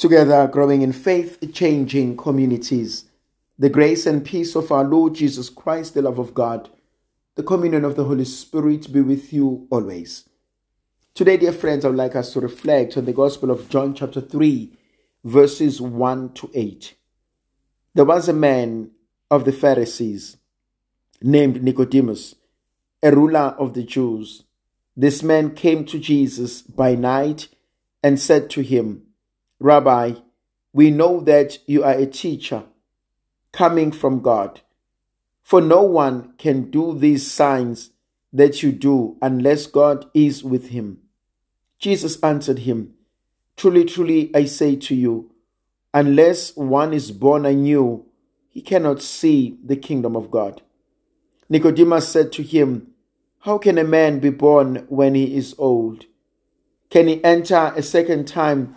together growing in faith, changing communities. The grace and peace of our Lord Jesus Christ, the love of God, the communion of the Holy Spirit be with you always. Today, dear friends, I would like us to reflect on the Gospel of John, chapter 3, verses 1 to 8. There was a man of the Pharisees named Nicodemus, a ruler of the Jews. This man came to Jesus by night and said to him, Rabbi, we know that you are a teacher coming from God. For no one can do these signs that you do unless God is with him. Jesus answered him, Truly, truly, I say to you, unless one is born anew, he cannot see the kingdom of God. Nicodemus said to him, How can a man be born when he is old? Can he enter a second time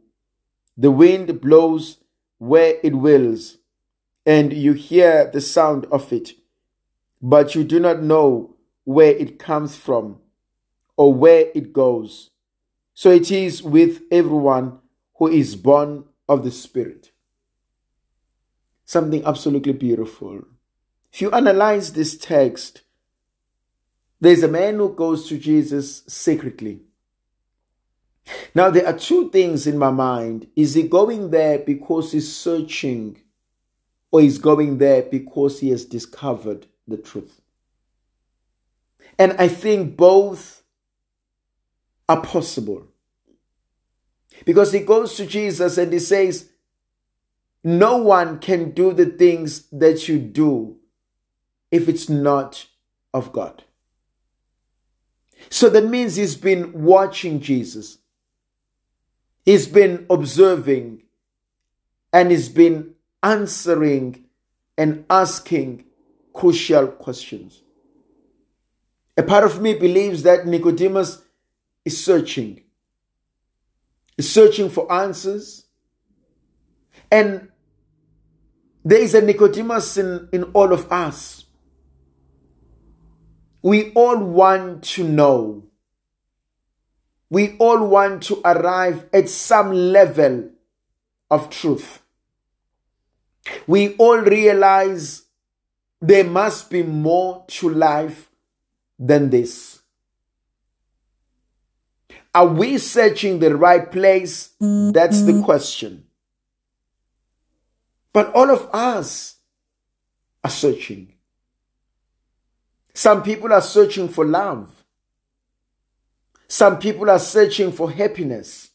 The wind blows where it wills, and you hear the sound of it, but you do not know where it comes from or where it goes. So it is with everyone who is born of the Spirit. Something absolutely beautiful. If you analyze this text, there's a man who goes to Jesus secretly. Now, there are two things in my mind. Is he going there because he's searching, or is going there because he has discovered the truth? And I think both are possible. Because he goes to Jesus and he says, No one can do the things that you do if it's not of God. So that means he's been watching Jesus. He's been observing and he's been answering and asking crucial questions. A part of me believes that Nicodemus is searching, is searching for answers. And there is a Nicodemus in, in all of us. We all want to know we all want to arrive at some level of truth. We all realize there must be more to life than this. Are we searching the right place? That's the mm-hmm. question. But all of us are searching. Some people are searching for love. Some people are searching for happiness.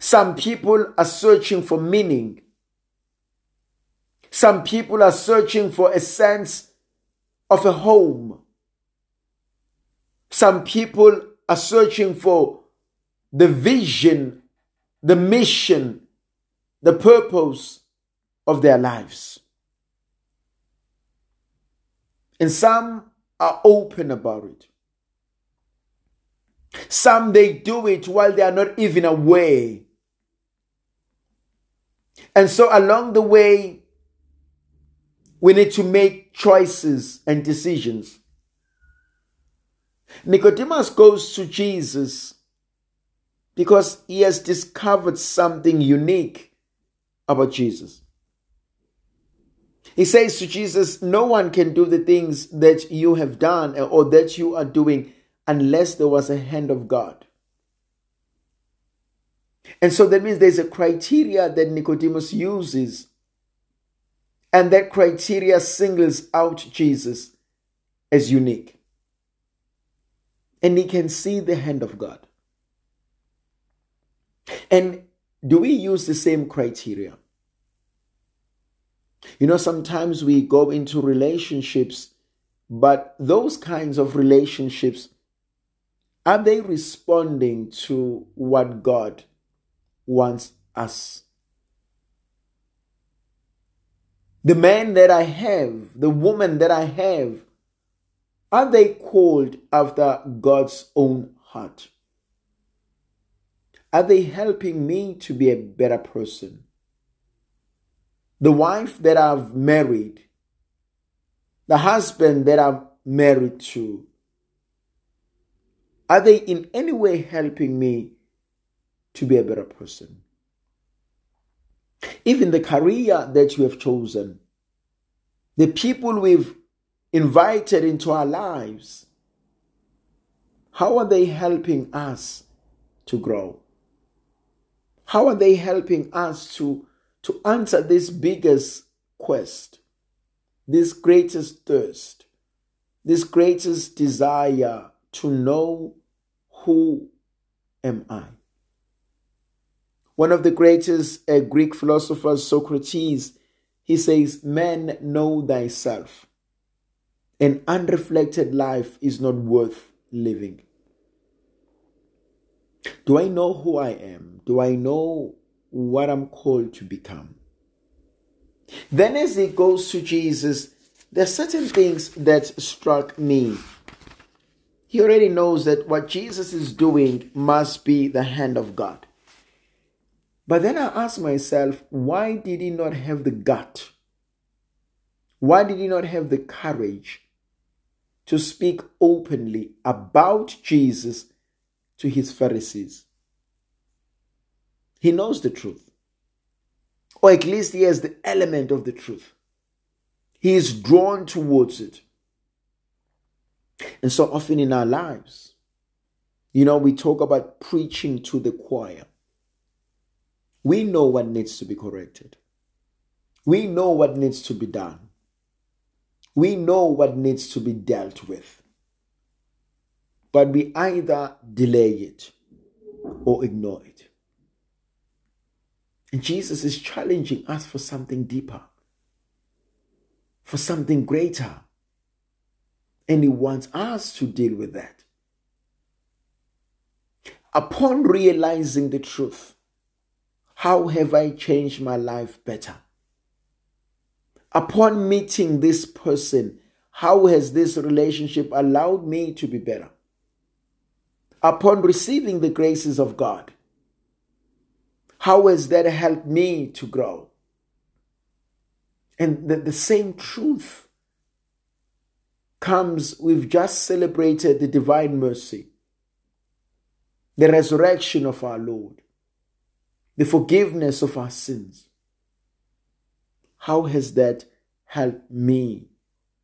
Some people are searching for meaning. Some people are searching for a sense of a home. Some people are searching for the vision, the mission, the purpose of their lives. And some are open about it. Some they do it while they are not even aware. And so along the way, we need to make choices and decisions. Nicodemus goes to Jesus because he has discovered something unique about Jesus. He says to Jesus, No one can do the things that you have done or that you are doing unless there was a hand of God. And so that means there's a criteria that Nicodemus uses. And that criteria singles out Jesus as unique. And he can see the hand of God. And do we use the same criteria? You know, sometimes we go into relationships, but those kinds of relationships are they responding to what God wants us The man that I have, the woman that I have, are they called after God's own heart? Are they helping me to be a better person? The wife that I've married, the husband that I'm married to, are they in any way helping me to be a better person? Even the career that you have chosen, the people we've invited into our lives, how are they helping us to grow? How are they helping us to, to answer this biggest quest, this greatest thirst, this greatest desire to know who am I? One of the greatest uh, Greek philosophers, Socrates, he says, Man, know thyself. An unreflected life is not worth living. Do I know who I am? Do I know what I'm called to become? Then, as he goes to Jesus, there are certain things that struck me. He already knows that what Jesus is doing must be the hand of God. But then I ask myself, why did he not have the gut? Why did he not have the courage to speak openly about Jesus to his Pharisees? He knows the truth, or at least he has the element of the truth. He is drawn towards it. And so often in our lives, you know, we talk about preaching to the choir. We know what needs to be corrected. We know what needs to be done. We know what needs to be dealt with. But we either delay it or ignore it. And Jesus is challenging us for something deeper, for something greater. And He wants us to deal with that. Upon realizing the truth, how have I changed my life better? Upon meeting this person, how has this relationship allowed me to be better? Upon receiving the graces of God, how has that helped me to grow? And the, the same truth comes, we've just celebrated the divine mercy, the resurrection of our Lord the forgiveness of our sins. How has that helped me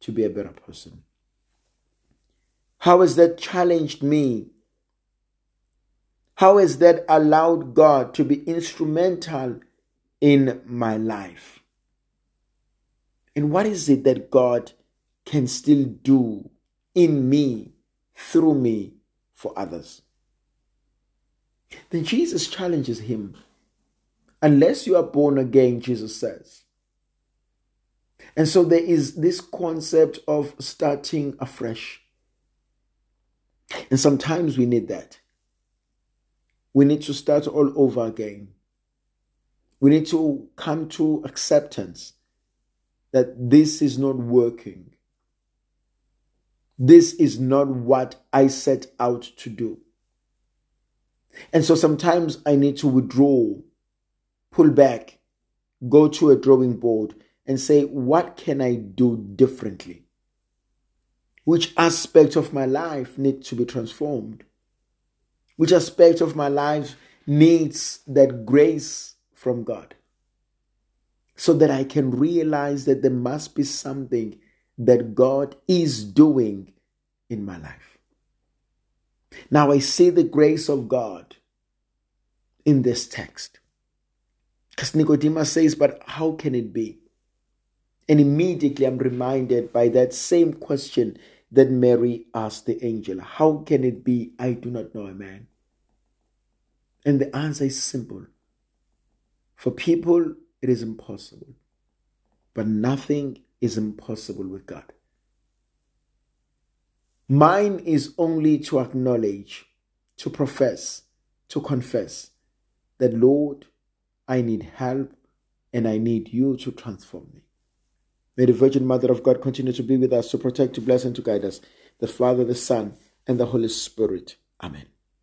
to be a better person? How has that challenged me? How has that allowed God to be instrumental in my life? And what is it that God can still do in me, through me, for others? Then Jesus challenges him unless you are born again, Jesus says. And so there is this concept of starting afresh. And sometimes we need that. We need to start all over again. We need to come to acceptance that this is not working. This is not what I set out to do. And so sometimes I need to withdraw pull back, go to a drawing board and say, what can I do differently? Which aspect of my life needs to be transformed? Which aspect of my life needs that grace from God? So that I can realize that there must be something that God is doing in my life. Now I see the grace of God in this text. Because Nicodemus says, But how can it be? And immediately I'm reminded by that same question that Mary asked the angel How can it be? I do not know a man. And the answer is simple. For people, it is impossible. But nothing is impossible with God. Mine is only to acknowledge, to profess, to confess that, Lord, I need help and I need you to transform me. May the Virgin Mother of God continue to be with us, to protect, to bless, and to guide us. The Father, the Son, and the Holy Spirit. Amen.